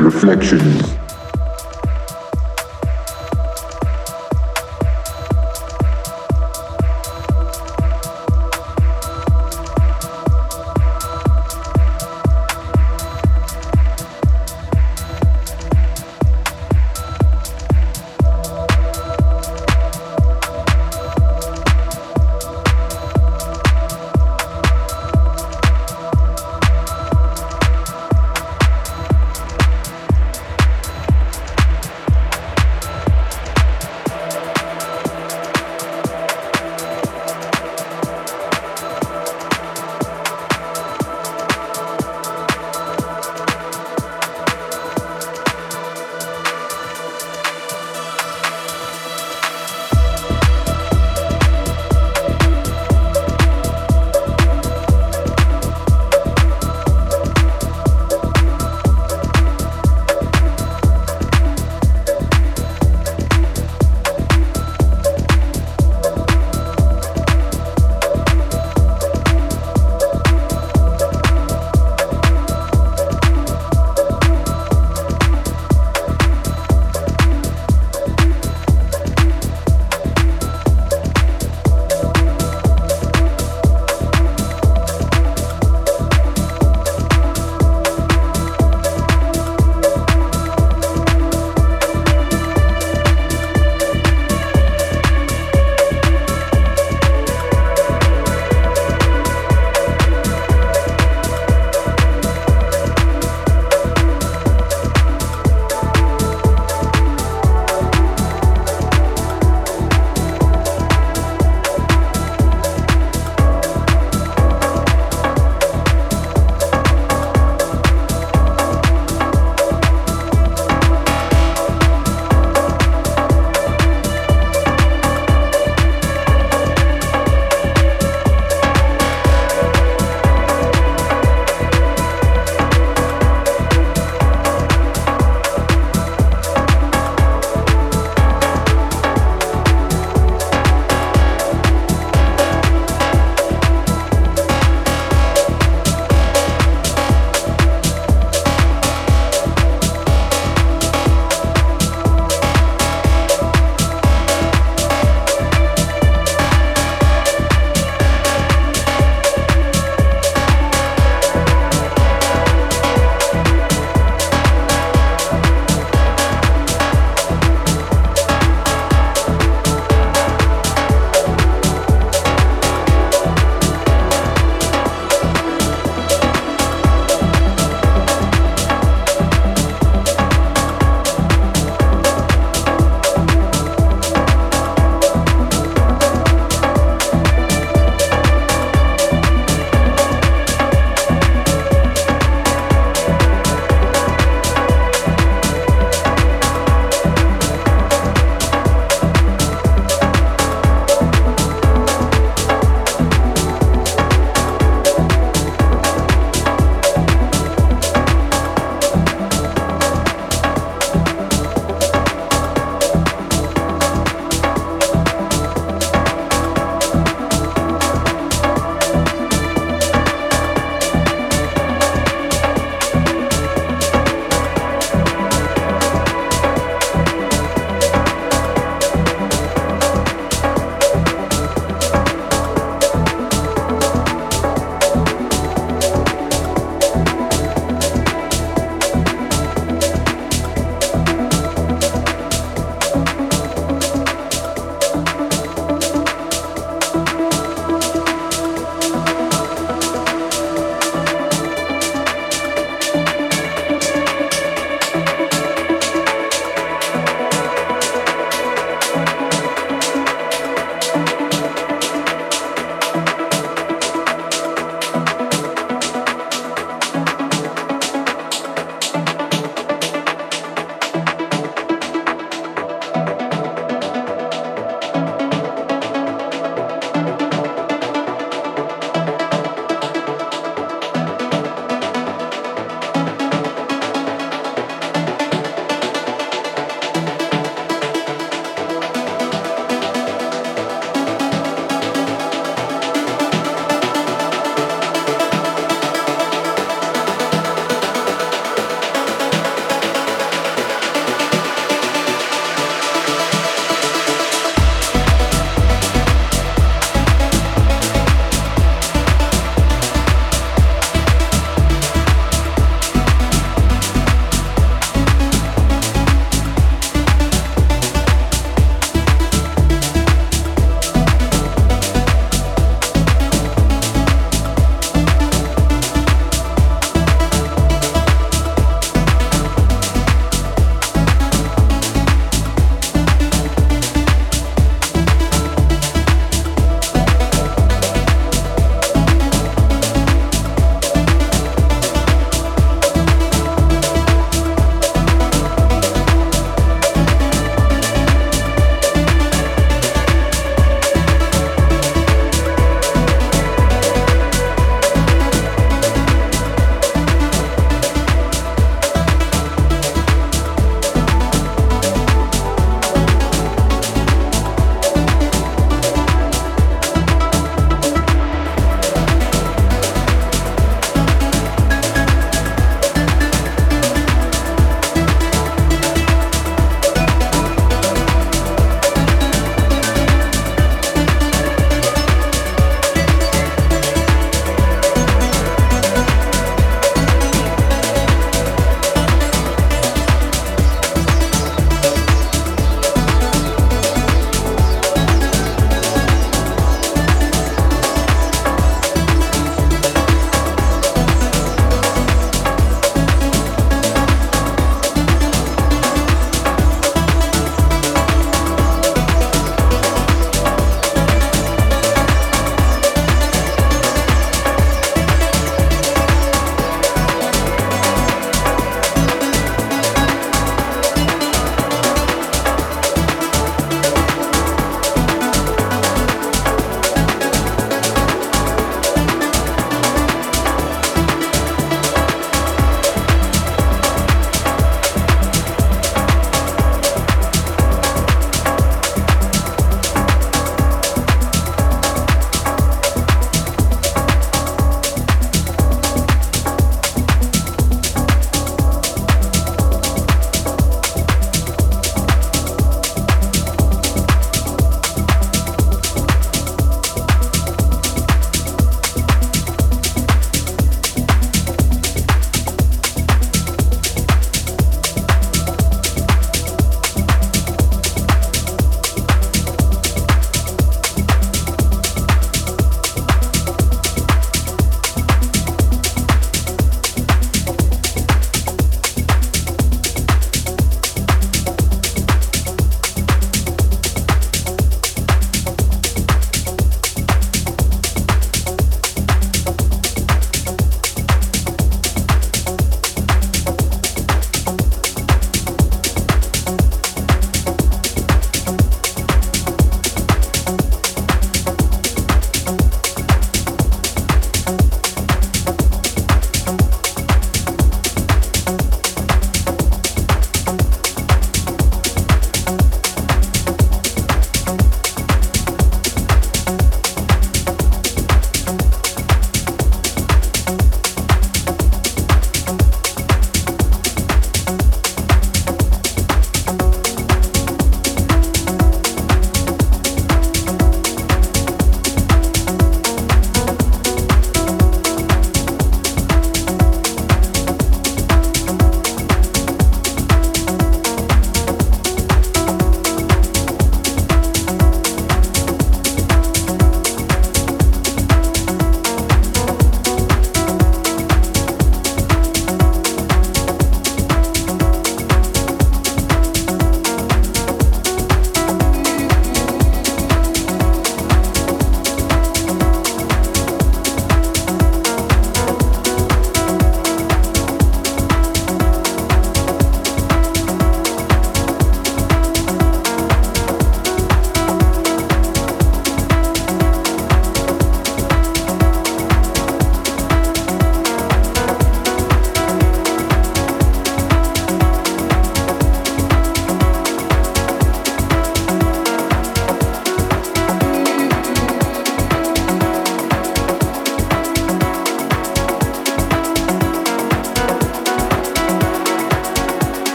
Reflections.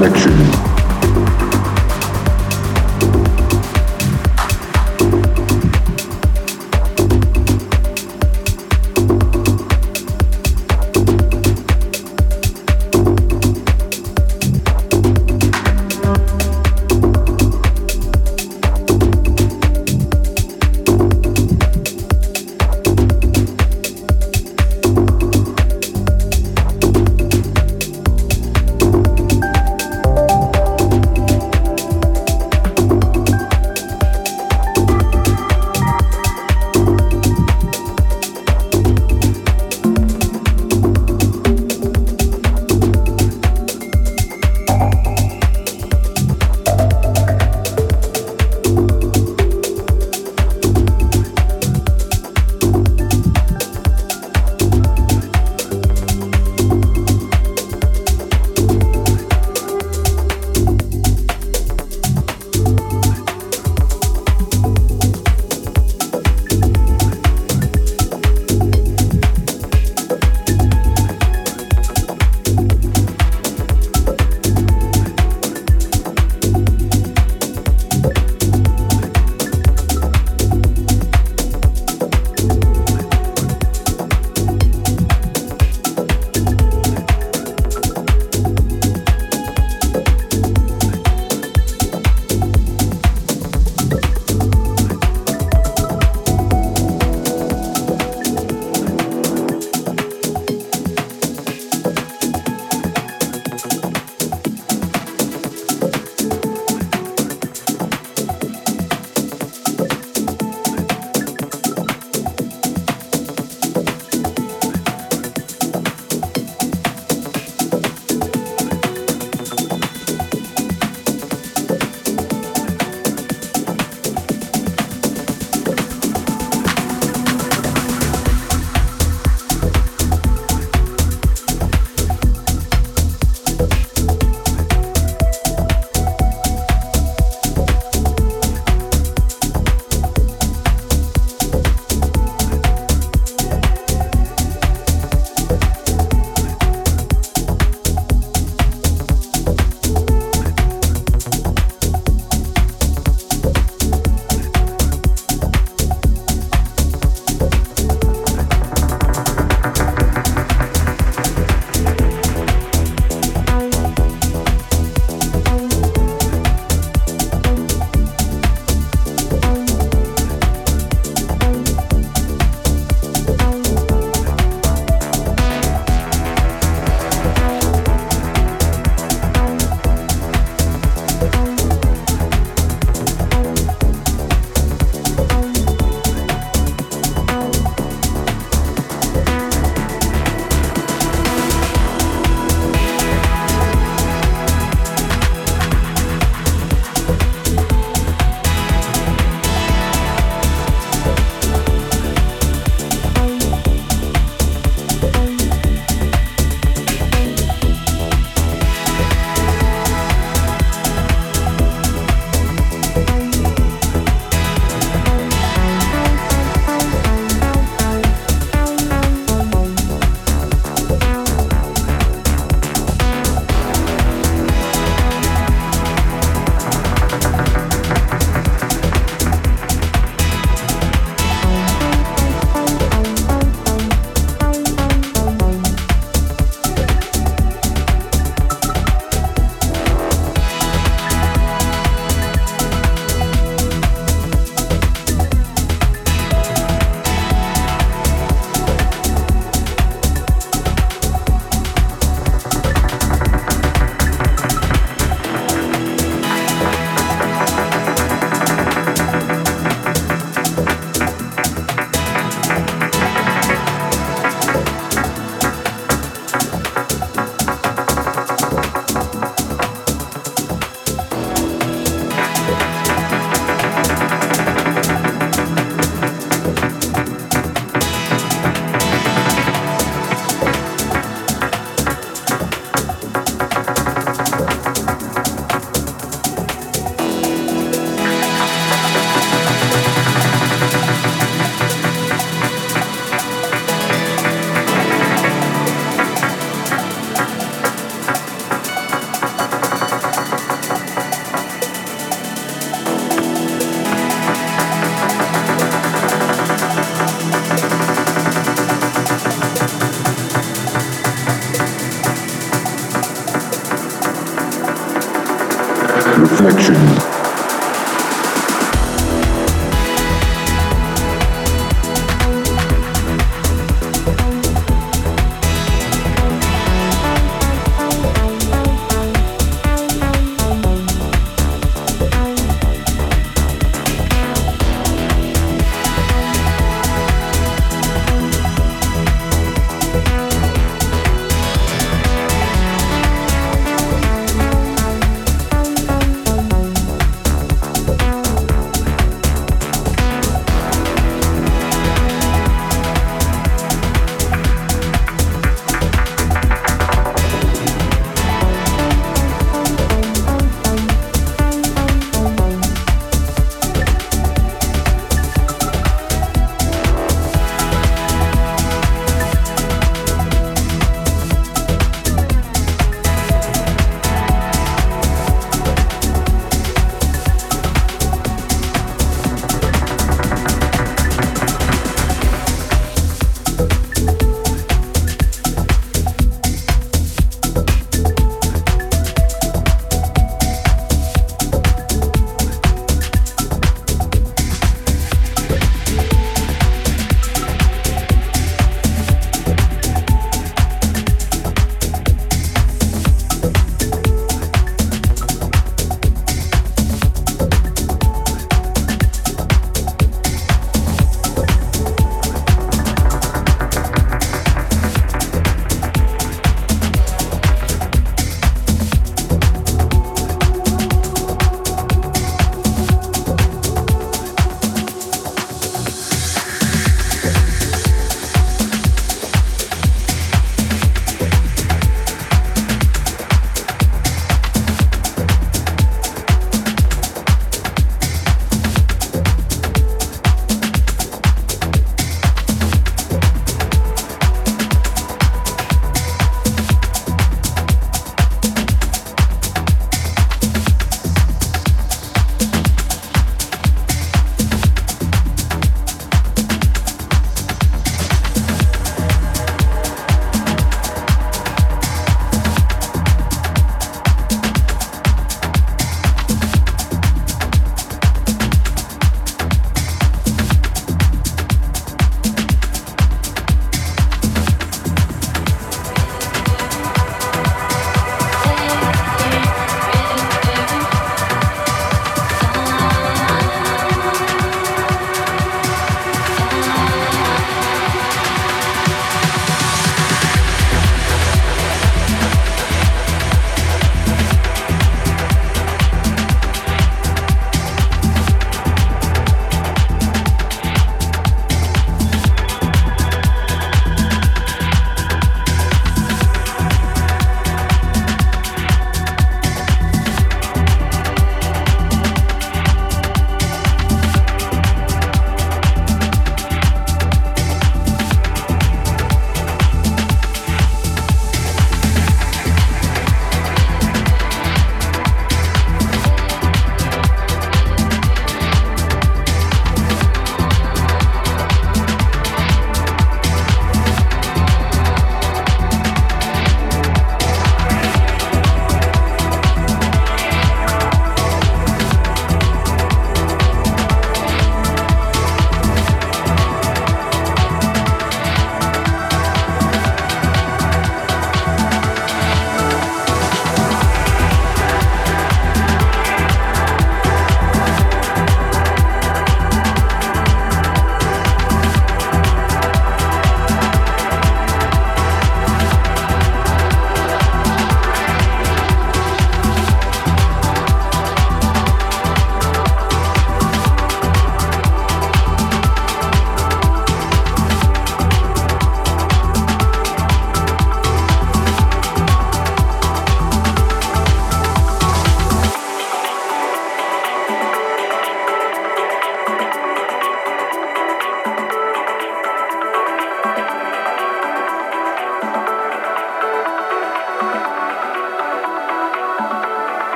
Reflection.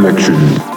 Reflection